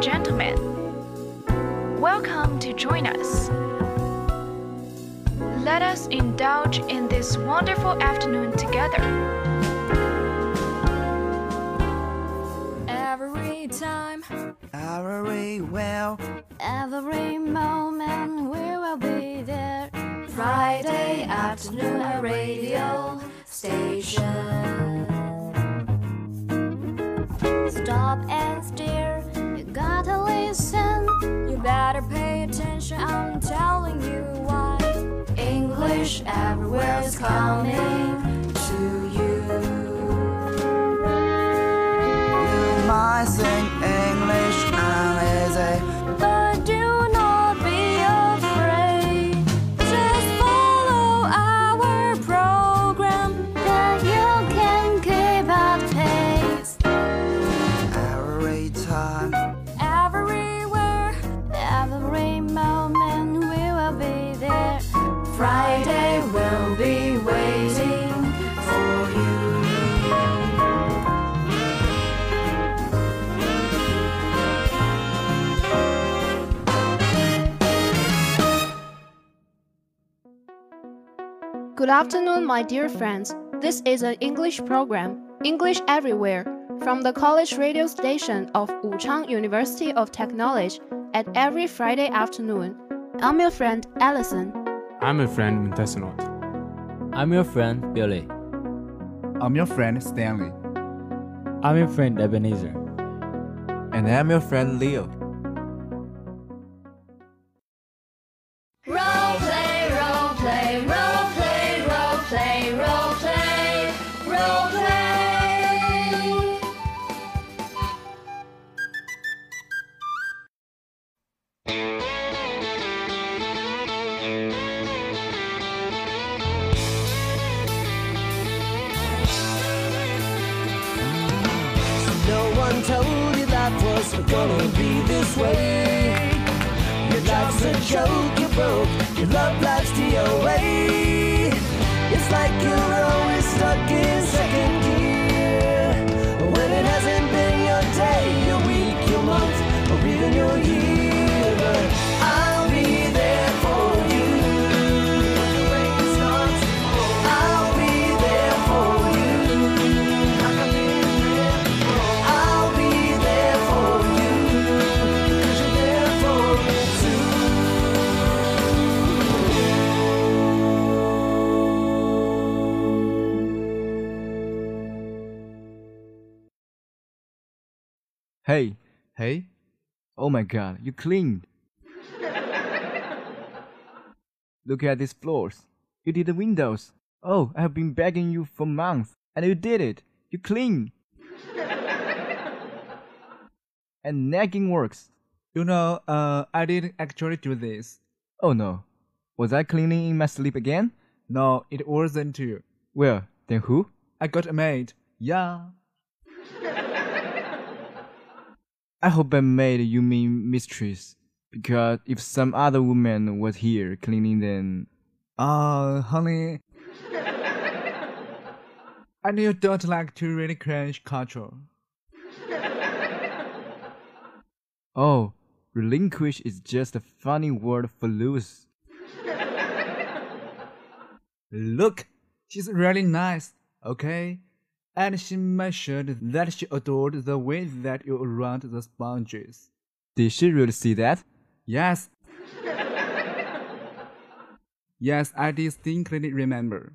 and gentlemen, welcome to join us. Let us indulge in this wonderful afternoon together. Every time, Every well, every moment, we will be there. Friday afternoon, a radio station. Stop and stare, gotta listen. You better pay attention, I'm telling you why. English everywhere is coming to you. you might sing English Good afternoon, my dear friends. This is an English program, English Everywhere, from the college radio station of Wuchang University of Technology at every Friday afternoon. I'm your friend Allison. I'm your friend Muntasnot. I'm your friend Billy. I'm your friend Stanley. I'm your friend Ebenezer. And I'm your friend Leo. Told you life was gonna be this way. Your life's a joke, you broke. Your love life's DOA. It's like you're always stuck in Hey, oh my god, you cleaned. Look at these floors. You did the windows. Oh, I have been begging you for months, and you did it. You clean. and nagging works. you know, uh, I didn't actually do this. Oh no. Was I cleaning in my sleep again? No, it wasn't you. Well, then who? I got a maid. Yeah. I hope I made you mean mistress. Because if some other woman was here cleaning, then. Uh, honey. I know you don't like to really cringe culture. Oh, relinquish is just a funny word for lose. Look, she's really nice, okay? And she mentioned that she adored the way that you around the sponges. Did she really see that? Yes. yes, I distinctly remember.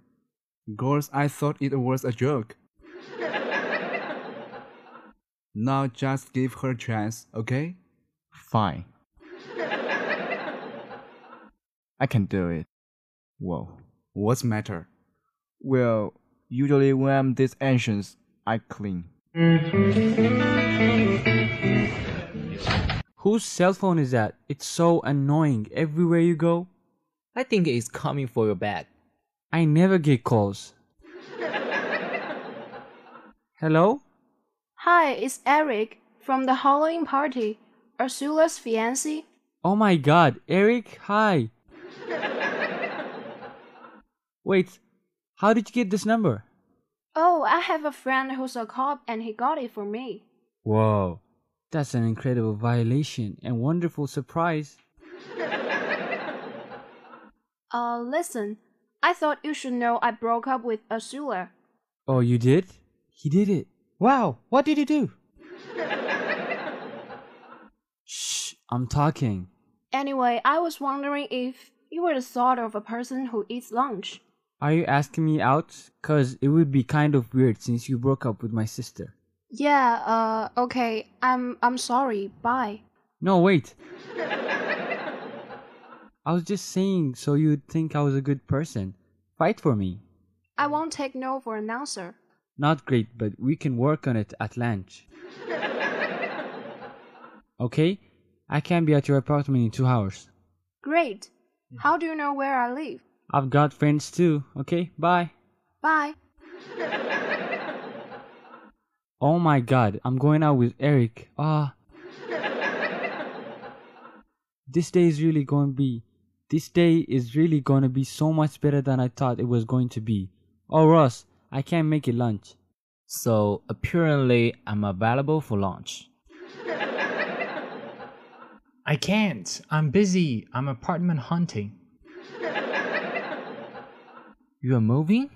Girls, I thought it was a joke. now just give her a chance, okay? Fine. I can do it. Whoa. What's matter? Well, usually when I'm this anxious, I clean. Whose cell phone is that? It's so annoying everywhere you go. I think it's coming for your bag. I never get calls. Hello? Hi, it's Eric from the Halloween party. Ursula's fiancé. Oh my god, Eric, hi. Wait, how did you get this number? Oh, I have a friend who's a cop and he got it for me. Whoa, That's an incredible violation and wonderful surprise. Uh, listen. I thought you should know I broke up with Ursula. Oh, you did? He did it. Wow, what did he do? Shh, I'm talking. Anyway, I was wondering if you were the sort of a person who eats lunch. Are you asking me out? Cause it would be kind of weird since you broke up with my sister. Yeah, uh, okay. I'm I'm sorry. Bye. No, wait. I was just saying so you'd think I was a good person. Fight for me. I won't take no for an answer. Not great, but we can work on it at lunch. okay? I can be at your apartment in two hours. Great. How do you know where I live? I've got friends too. Okay, bye. Bye. Oh my god, I'm going out with Eric. Ah. this day is really going to be. This day is really going to be so much better than I thought it was going to be. Oh, Ross, I can't make it lunch. So apparently I'm available for lunch. I can't. I'm busy. I'm apartment hunting. You are moving?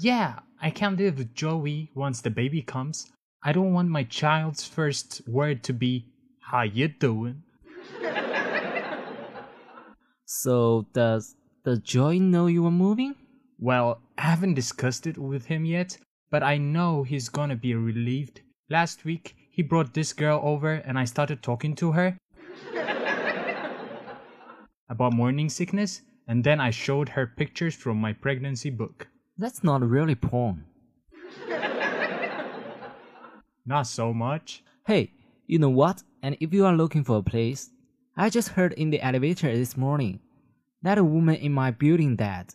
Yeah, I can't live with Joey once the baby comes. I don't want my child's first word to be how you doing. So does does Joey know you are moving? Well, I haven't discussed it with him yet, but I know he's gonna be relieved. Last week, he brought this girl over and I started talking to her about morning sickness, and then I showed her pictures from my pregnancy book. That's not really porn. Not so much. Hey, you know what? And if you are looking for a place, I just heard in the elevator this morning that a woman in my building that.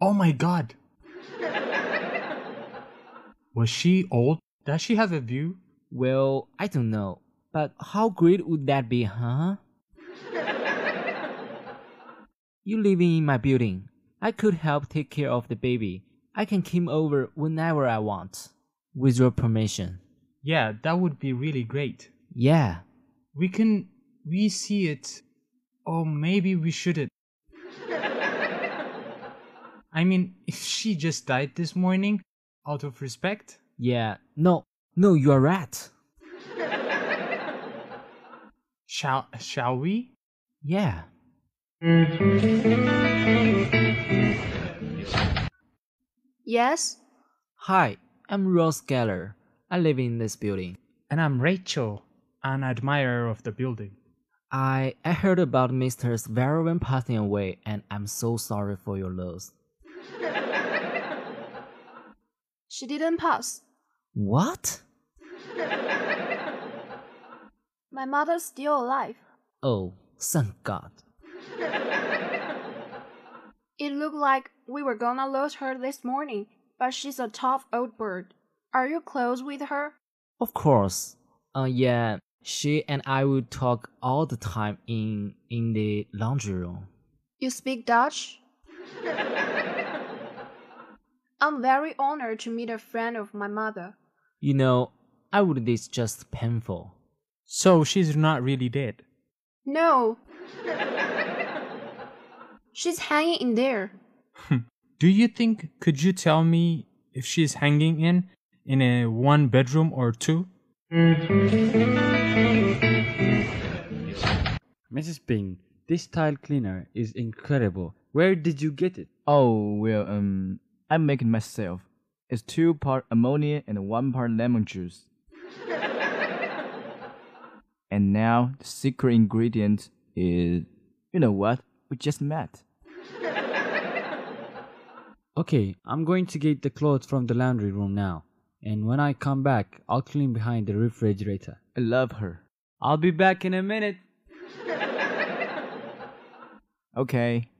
Oh my god. Was she old? Does she have a view? Well, I don't know. But how great would that be, huh? You living in my building. I could help take care of the baby. I can come over whenever I want. With your permission. Yeah, that would be really great. Yeah. We can we see it. Or maybe we shouldn't. I mean, if she just died this morning, out of respect, Yeah. No. No, you are right. shall shall we? Yeah. Yes? Hi, I'm Ross Geller. I live in this building. And I'm Rachel, an admirer of the building. I I heard about Mr. Sverovan passing away and I'm so sorry for your loss. She didn't pass. What? My mother's still alive. Oh, thank God. It looked like we were gonna lose her this morning, but she's a tough old bird. Are you close with her? Of course. Uh yeah, she and I would talk all the time in in the laundry room. You speak Dutch? I'm very honored to meet a friend of my mother. You know, I would this just painful. So she's not really dead. No. She's hanging in there. Do you think could you tell me if she's hanging in in a one bedroom or two? Mrs. Ping, this tile cleaner is incredible. Where did you get it? Oh, well, um, I make it myself. It's two part ammonia and one part lemon juice. and now the secret ingredient is, you know what? We just met. Okay, I'm going to get the clothes from the laundry room now. And when I come back, I'll clean behind the refrigerator. I love her. I'll be back in a minute. Okay.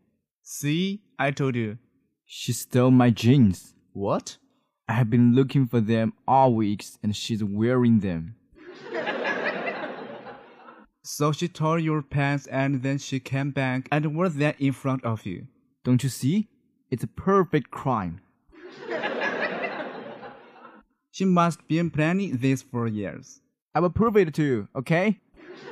See, I told you. She stole my jeans. What? I have been looking for them all weeks and she's wearing them. So she tore your pants and then she came back and wore that in front of you. Don't you see? It's a perfect crime. She must been planning this for years. I will prove it to you, okay?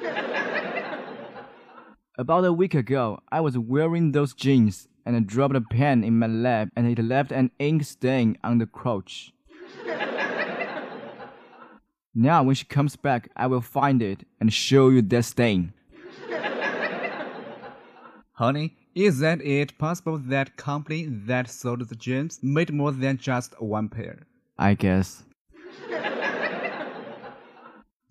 About a week ago, I was wearing those jeans and I dropped a pen in my lap and it left an ink stain on the crotch. Now, when she comes back, I will find it and show you that stain. Honey, is that it possible that company that sold the gems made more than just one pair? I guess.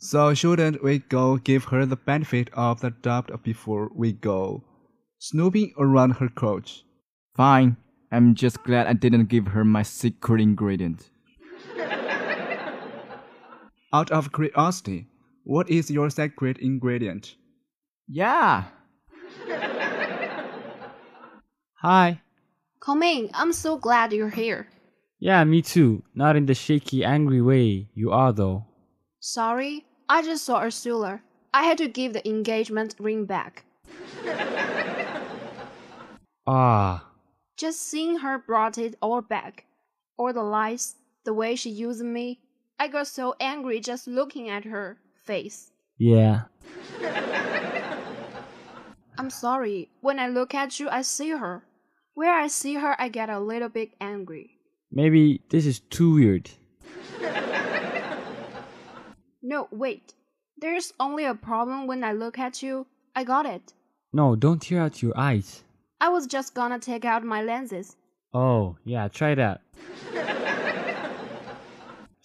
So shouldn't we go give her the benefit of the doubt before we go snooping around her couch? Fine. I'm just glad I didn't give her my secret ingredient. Out of curiosity, what is your secret ingredient? Yeah. Hi. Come in. I'm so glad you're here. Yeah, me too. Not in the shaky, angry way you are, though. Sorry, I just saw Ursula. I had to give the engagement ring back. Ah. Just seeing her brought it all back. All the lies, the way she used me. I got so angry just looking at her face. Yeah. I'm sorry. When I look at you, I see her. Where I see her, I get a little bit angry. Maybe this is too weird. No, wait. There's only a problem when I look at you. I got it. No, don't tear out your eyes. I was just gonna take out my lenses. Oh, yeah, try that.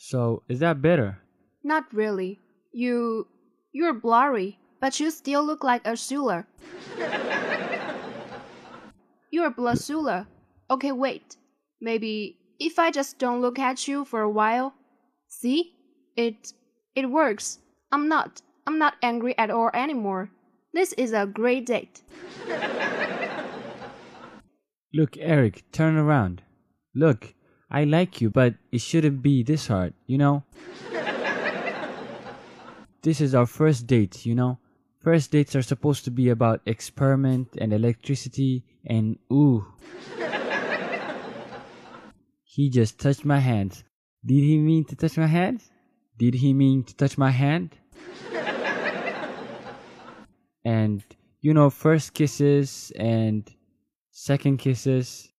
so, is that better? Not really. You. You're blurry, but you still look like Ursula. You're a Blasula. Okay, wait. Maybe if I just don't look at you for a while. See? It. It works. I'm not. I'm not angry at all anymore. This is a great date. Look, Eric, turn around. Look, I like you, but it shouldn't be this hard, you know? this is our first date, you know? First dates are supposed to be about experiment and electricity and ooh. he just touched my hand. Did he mean to touch my hand? Did he mean to touch my hand? and you know, first kisses and second kisses.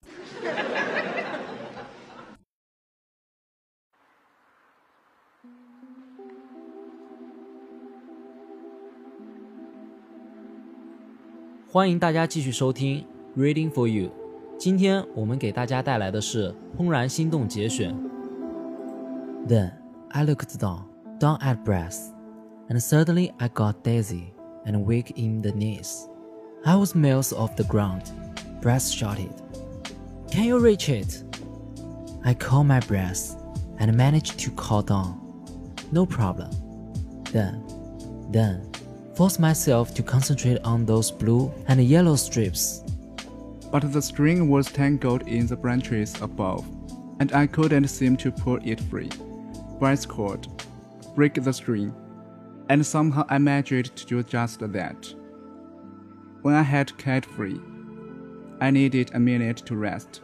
欢迎大家继续收听 Reading for You。今天我们给大家带来的是《怦然心动》节选。Then I looked down, down at breasts, and suddenly I got dizzy and weak in the knees. I was miles off the ground. Bryce shouted, "Can you reach it?" I caught my breath and managed to call down. No problem. Then, then forced myself to concentrate on those blue and yellow strips. But the string was tangled in the branches above, and I couldn't seem to pull it free. Bryce caught, break the string, and somehow I managed to do just that. When I had cut free, I needed a minute to rest,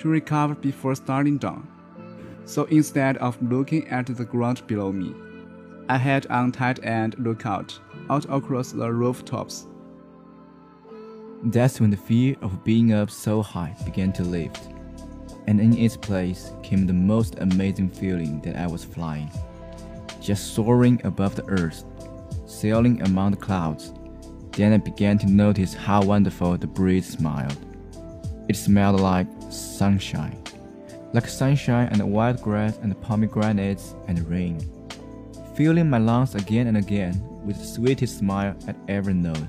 to recover before starting down. So instead of looking at the ground below me, I had on tight end lookout out across the rooftops. That's when the fear of being up so high began to lift, and in its place came the most amazing feeling that I was flying, just soaring above the earth, sailing among the clouds. Then I began to notice how wonderful the breeze smiled. It smelled like sunshine, like sunshine and wild grass and pomegranates and rain, filling my lungs again and again with the sweetest smile I'd ever known.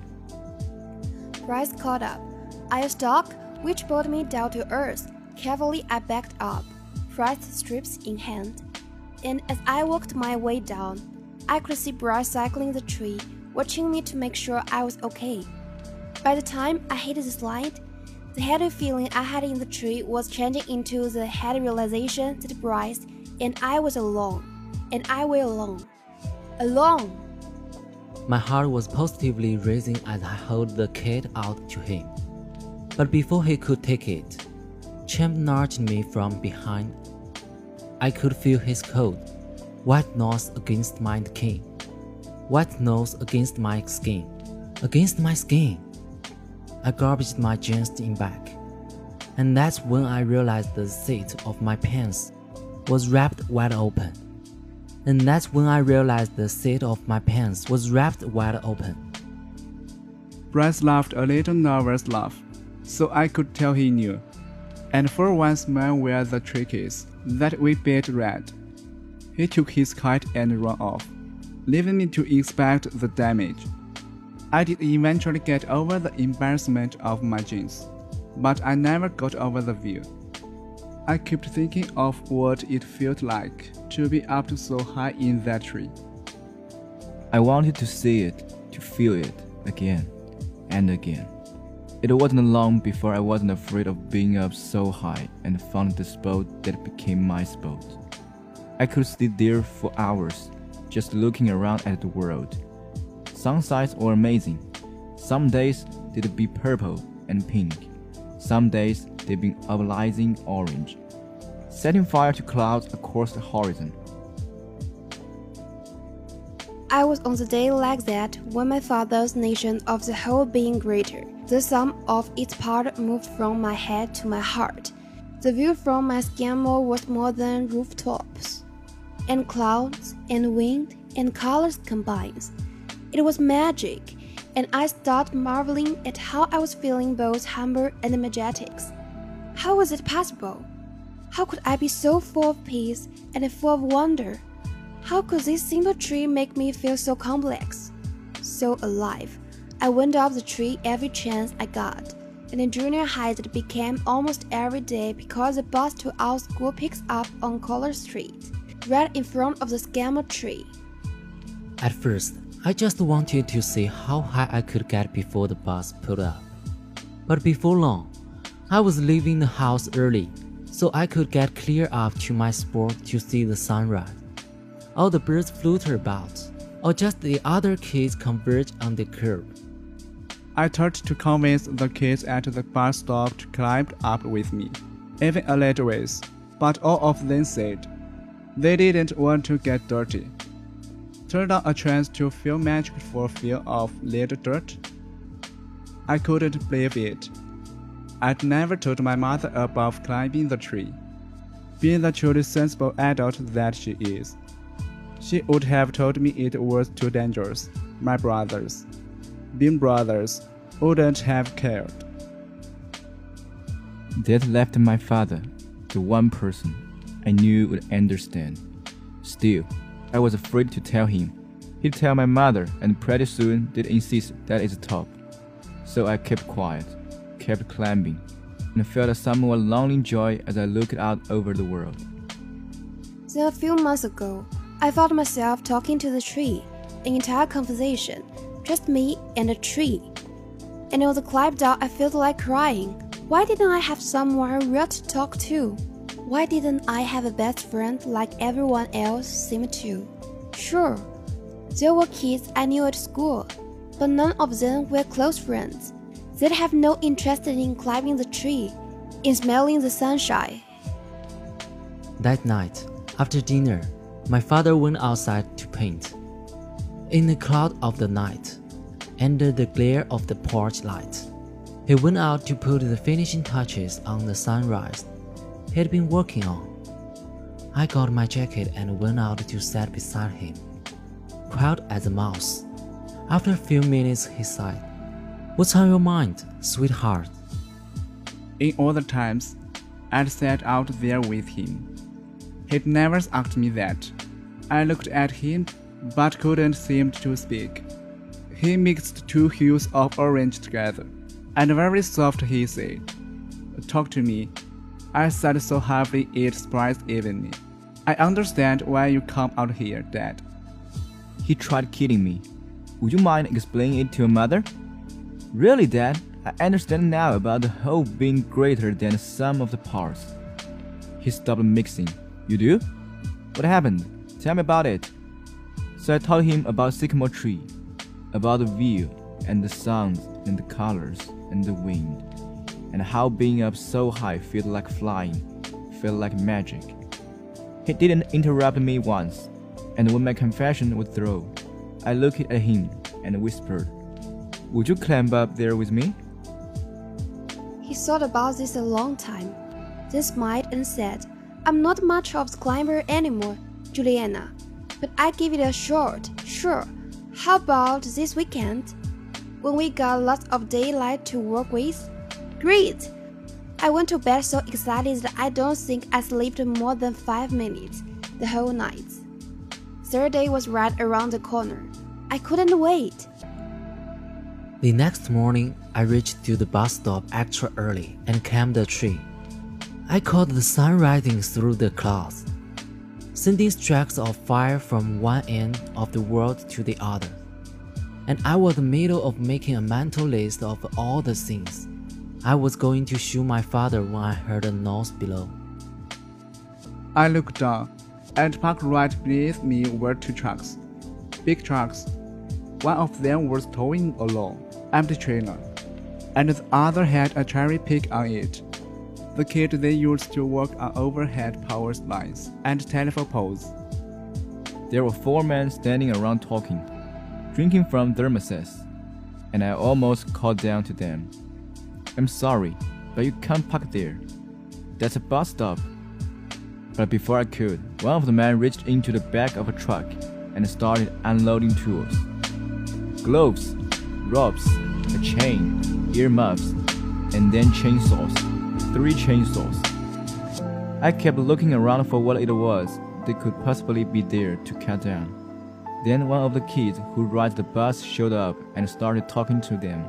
Bryce caught up. I stuck, which brought me down to earth. Carefully, I backed up, fresh strips in hand. And as I walked my way down, I could see Bryce cycling the tree, watching me to make sure I was okay. By the time I hit the slide, the happy feeling I had in the tree was changing into the happy realization that Bryce and I was alone, and I were alone. Alone! My heart was positively racing as I held the kid out to him. But before he could take it, Champ nudged me from behind. I could feel his cold, white nose against my skin, white nose against my skin, against my skin. I garbaged my jeans in back, and that's when I realized the seat of my pants was wrapped wide open. And that's when I realized the seat of my pants was wrapped wide open. Bryce laughed a little nervous laugh, so I could tell he knew. And for once man where the trick is, that we beat red. He took his kite and ran off, leaving me to inspect the damage. I did eventually get over the embarrassment of my jeans, but I never got over the view. I kept thinking of what it felt like to be up so high in that tree. I wanted to see it, to feel it again and again. It wasn't long before I wasn't afraid of being up so high and found the spot that became my spot. I could sit there for hours, just looking around at the world. Sunsets were amazing. Some days they'd be purple and pink. Some days they've been a blazing orange, setting fire to clouds across the horizon. I was on the day like that when my father's nation of the whole being greater. The sum of its part moved from my head to my heart. The view from my sycamore was more than rooftops, and clouds, and wind, and colors combined. It was magic, and I started marveling at how I was feeling both humble and majestic. How was it possible? How could I be so full of peace and full of wonder? How could this simple tree make me feel so complex, so alive? I went up the tree every chance I got. And in junior high, it became almost every day because the bus to our school picks up on College Street, right in front of the sycamore tree. At first, I just wanted to see how high I could get before the bus pulled up. But before long, I was leaving the house early so I could get clear up to my spot to see the sunrise all the birds flutter about, or just the other kids converge on the curb. I tried to convince the kids at the bus stop to climb up with me, even a little ways, but all of them said they didn't want to get dirty. Turned down a chance to feel magic for fear of little dirt. I couldn't believe it. I'd never told my mother about climbing the tree, being the truly sensible adult that she is. She would have told me it was too dangerous. My brothers, being brothers, wouldn't have cared. That left my father, the one person I knew would understand. Still, I was afraid to tell him. He'd tell my mother, and pretty soon they'd insist that it's a top. So I kept quiet, kept climbing, and felt a somewhat lonely joy as I looked out over the world. Then a few months ago, I found myself talking to the tree, an entire conversation, just me and the tree. And on the climb down, I felt like crying. Why didn't I have someone real to talk to? Why didn't I have a best friend like everyone else seemed to? Sure, there were kids I knew at school, but none of them were close friends. They'd have no interest in climbing the tree, in smelling the sunshine. That night, after dinner, my father went outside to paint. In the cloud of the night, under the glare of the porch light, he went out to put the finishing touches on the sunrise he'd been working on. I got my jacket and went out to sit beside him, quiet as a mouse. After a few minutes, he sighed. What's on your mind, sweetheart? In other times, I'd sat out there with him. He'd never asked me that. I looked at him, but couldn't seem to speak. He mixed two hues of orange together, and very soft he said, Talk to me. I said so heavily it surprised even me. I understand why you come out here, Dad. He tried kidding me. Would you mind explaining it to your mother? Really, Dad? I understand now about the whole being greater than the sum of the parts. He stopped mixing. You do? What happened? Tell me about it. So I told him about sycamore tree, about the view and the sounds and the colors and the wind, and how being up so high felt like flying, felt like magic. He didn't interrupt me once, And when my confession was through, I looked at him and whispered, Would you climb up there with me? He thought about this a long time, then smiled and said, I'm not much of a climber anymore, Juliana, but I give it a shot, sure. How about this weekend? When we got lots of daylight to work with? Great! I went to bed so excited that I don't think I slept more than five minutes the whole night. Third day was right around the corner. I couldn't wait. The next morning, I reached to the bus stop extra early and climbed a tree. I caught the sun rising through the clouds, sending streaks of fire from one end of the world to the other. And I was in the middle of making a mental list of all the things I was going to show my father when I heard a noise below. I looked down, and parked right beneath me were two trucks. Big trucks. One of them was towing a long, empty trailer, and the other had a cherry pick on it. The kit they used to work on overhead power lines and telephone poles. There were four men standing around talking, drinking from thermoses, and I almost called down to them. I'm sorry, but you can't park there. That's a bus stop. But before I could, one of the men reached into the back of a truck and started unloading tools. Gloves, ropes, a chain, earmuffs, and then chainsaws. Three chainsaws. I kept looking around for what it was that could possibly be there to cut down. Then one of the kids who rides the bus showed up and started talking to them.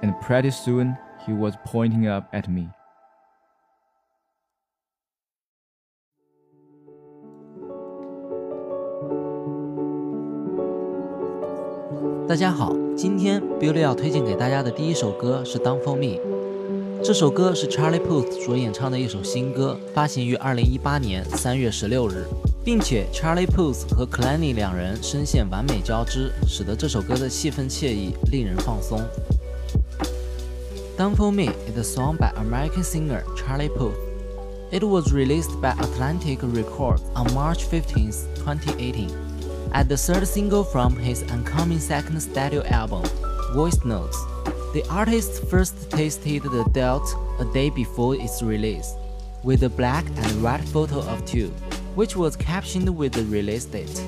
And pretty soon he was pointing up at me. 大家好，今天 Billy 要推荐给大家的第一首歌是《Down for Me》。这首歌是 Charlie Puth 所演唱的一首新歌，发行于2018年3月16日，并且 Charlie Puth 和 Clanny 两人声线完美交织，使得这首歌的气氛惬意，令人放松。Down for Me is a song by American singer Charlie Puth. It was released by Atlantic Records on March 15, 2018. as the third single from his upcoming second studio album, Voice Notes. The artist first tasted the Delt a day before its release, with a black and white photo of two, which was captioned with the release date.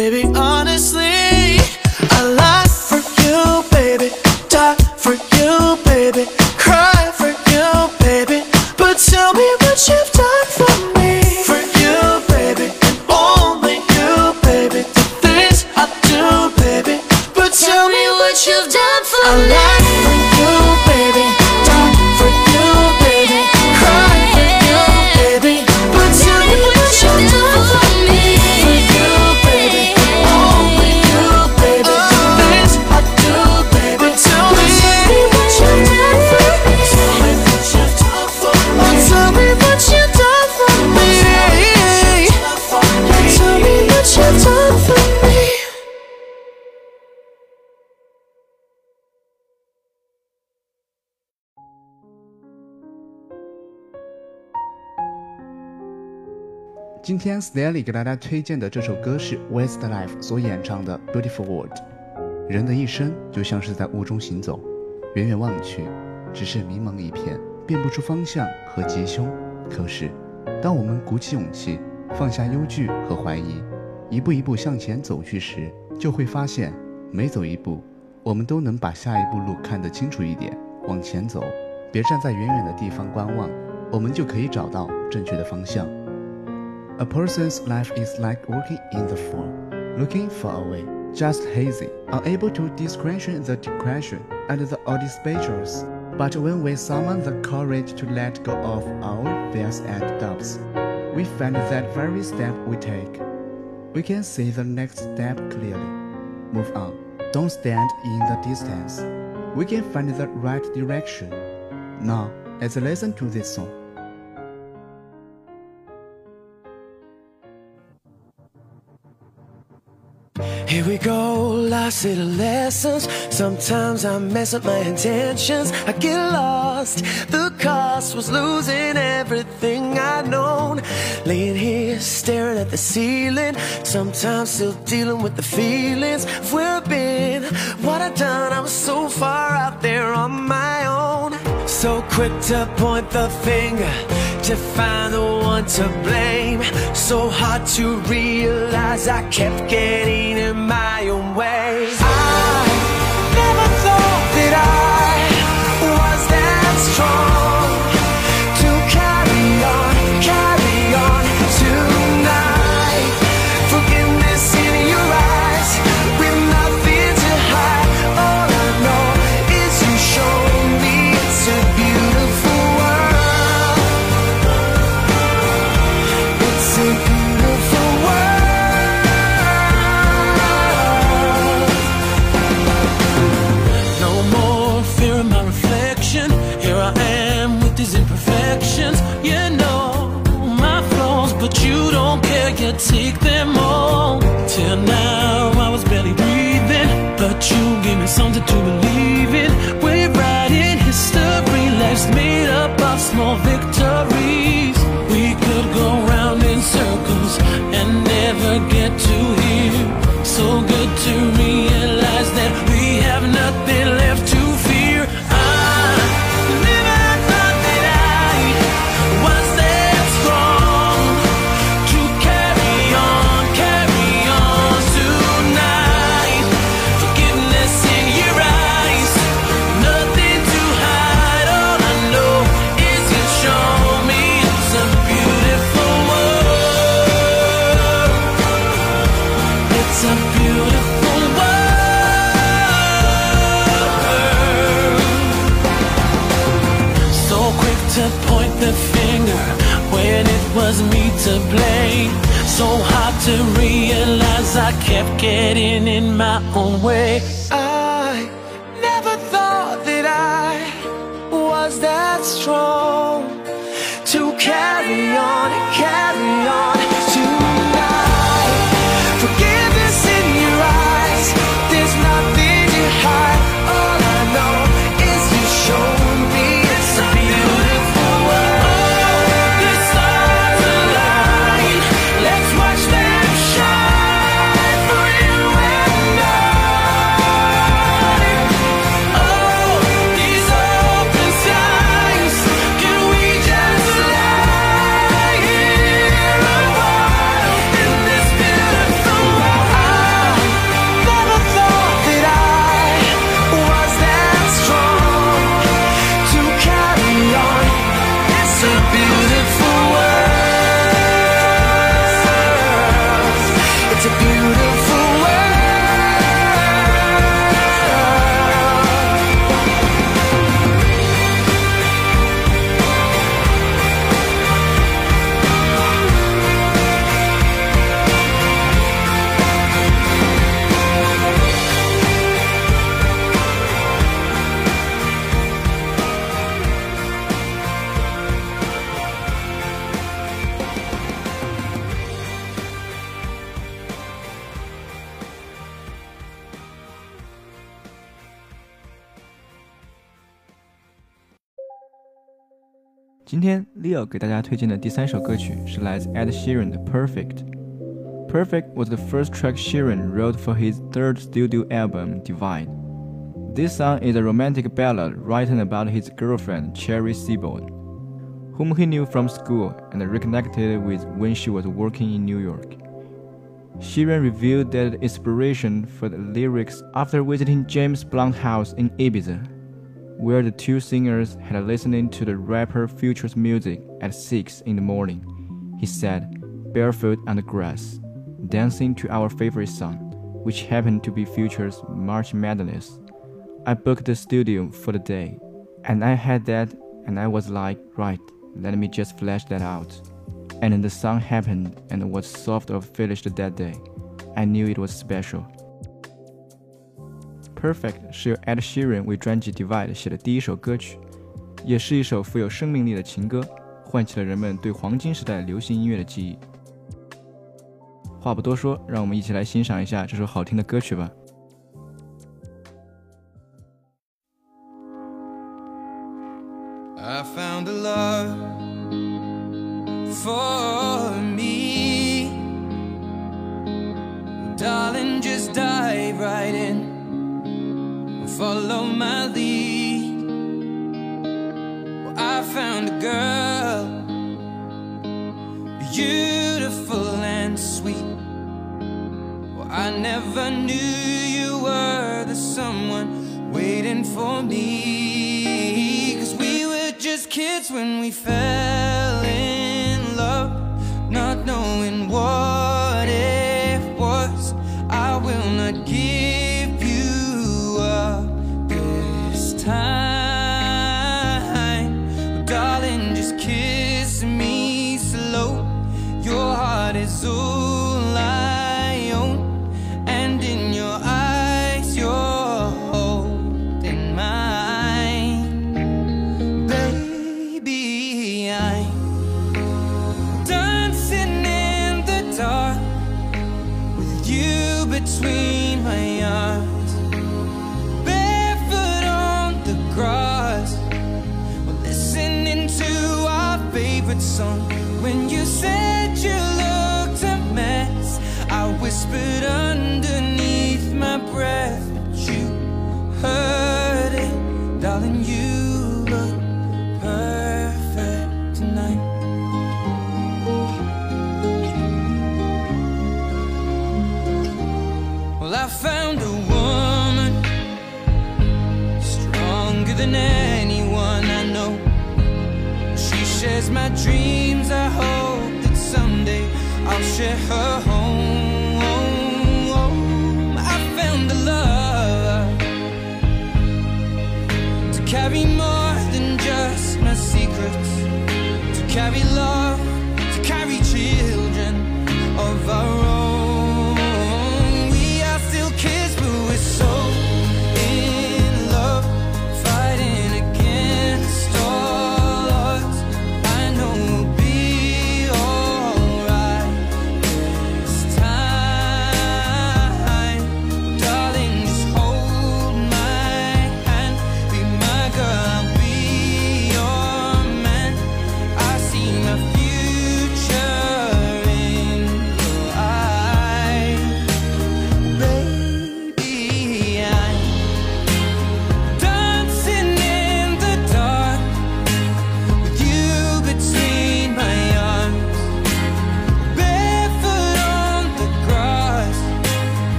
Baby, 今天 Stanley 给大家推荐的这首歌是 Westlife 所演唱的《Beautiful World》。人的一生就像是在雾中行走，远远望去，只是迷茫一片，辨不出方向和吉凶。可是，当我们鼓起勇气，放下忧惧和怀疑，一步一步向前走去时，就会发现，每走一步，我们都能把下一步路看得清楚一点，往前走。别站在远远的地方观望，我们就可以找到正确的方向。A person's life is like walking in the fog, looking far away, just hazy, unable to discretion the discretion and the audacious. But when we summon the courage to let go of our fears and doubts, we find that very step we take, we can see the next step clearly. Move on. Don't stand in the distance. We can find the right direction. Now, let's listen to this song. Here we go, lost little lessons. Sometimes I mess up my intentions. I get lost. The cost was losing everything I'd known. Laying here, staring at the ceiling. Sometimes still dealing with the feelings where I've been. What I've done, I was so far out there on my own. So quick to point the finger to find the one to blame. So hard to realize I kept getting in my own way. I take them all. Till now I was barely breathing, but you gave me something to believe in. 今天 Leo 给大家推荐的第三首歌曲是来自 Ed Sheeran was the first track Sheeran wrote for his third studio album, Divide. This song is a romantic ballad written about his girlfriend, Cherry Seaborn, whom he knew from school and reconnected with when she was working in New York. Sheeran revealed that inspiration for the lyrics after visiting James Blunt's house in Ibiza where the two singers had listened to the rapper Future's music at 6 in the morning. He said, barefoot on the grass dancing to our favorite song, which happened to be Future's March Madness. I booked the studio for the day, and I had that, and I was like, right, let me just flash that out. And the song happened and was soft or finished that day. I knew it was special. Perfect 是由 Ed Sheeran 为专辑 Divide 写的第一首歌曲，也是一首富有生命力的情歌，唤起了人们对黄金时代流行音乐的记忆。话不多说，让我们一起来欣赏一下这首好听的歌曲吧。